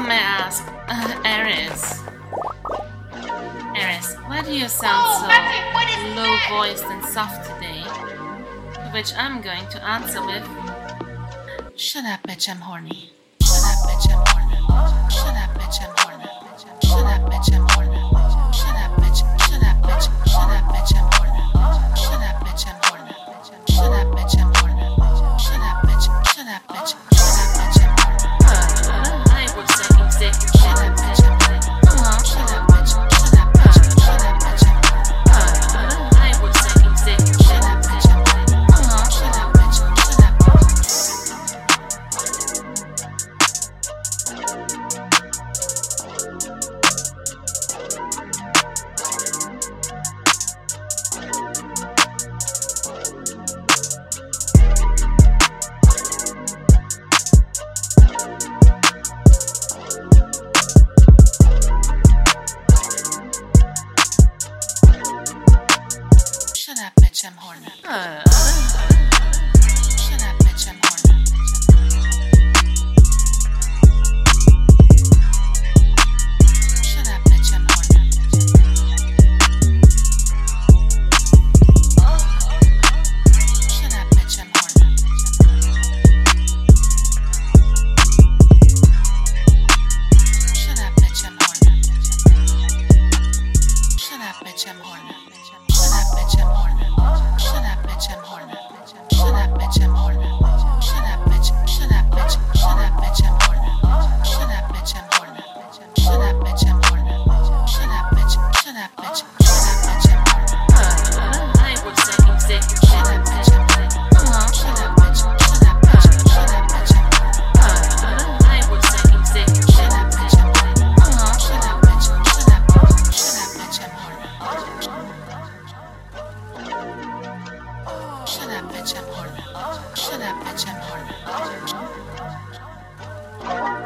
on may ask, Uh, Eris. Eris, why do you sound oh, so low-voiced and soft today? Which I'm going to answer with Shut up, bitch, I'm horny. Shut up, bitch, I'm horny. Shut up, bitch, I'm horny. Shut up, bitch, I'm horny. Snap med Chem Horner. Uh, mucho. Shut up, bitch, I'm horrible. Shut up, bitch, I'm horrible.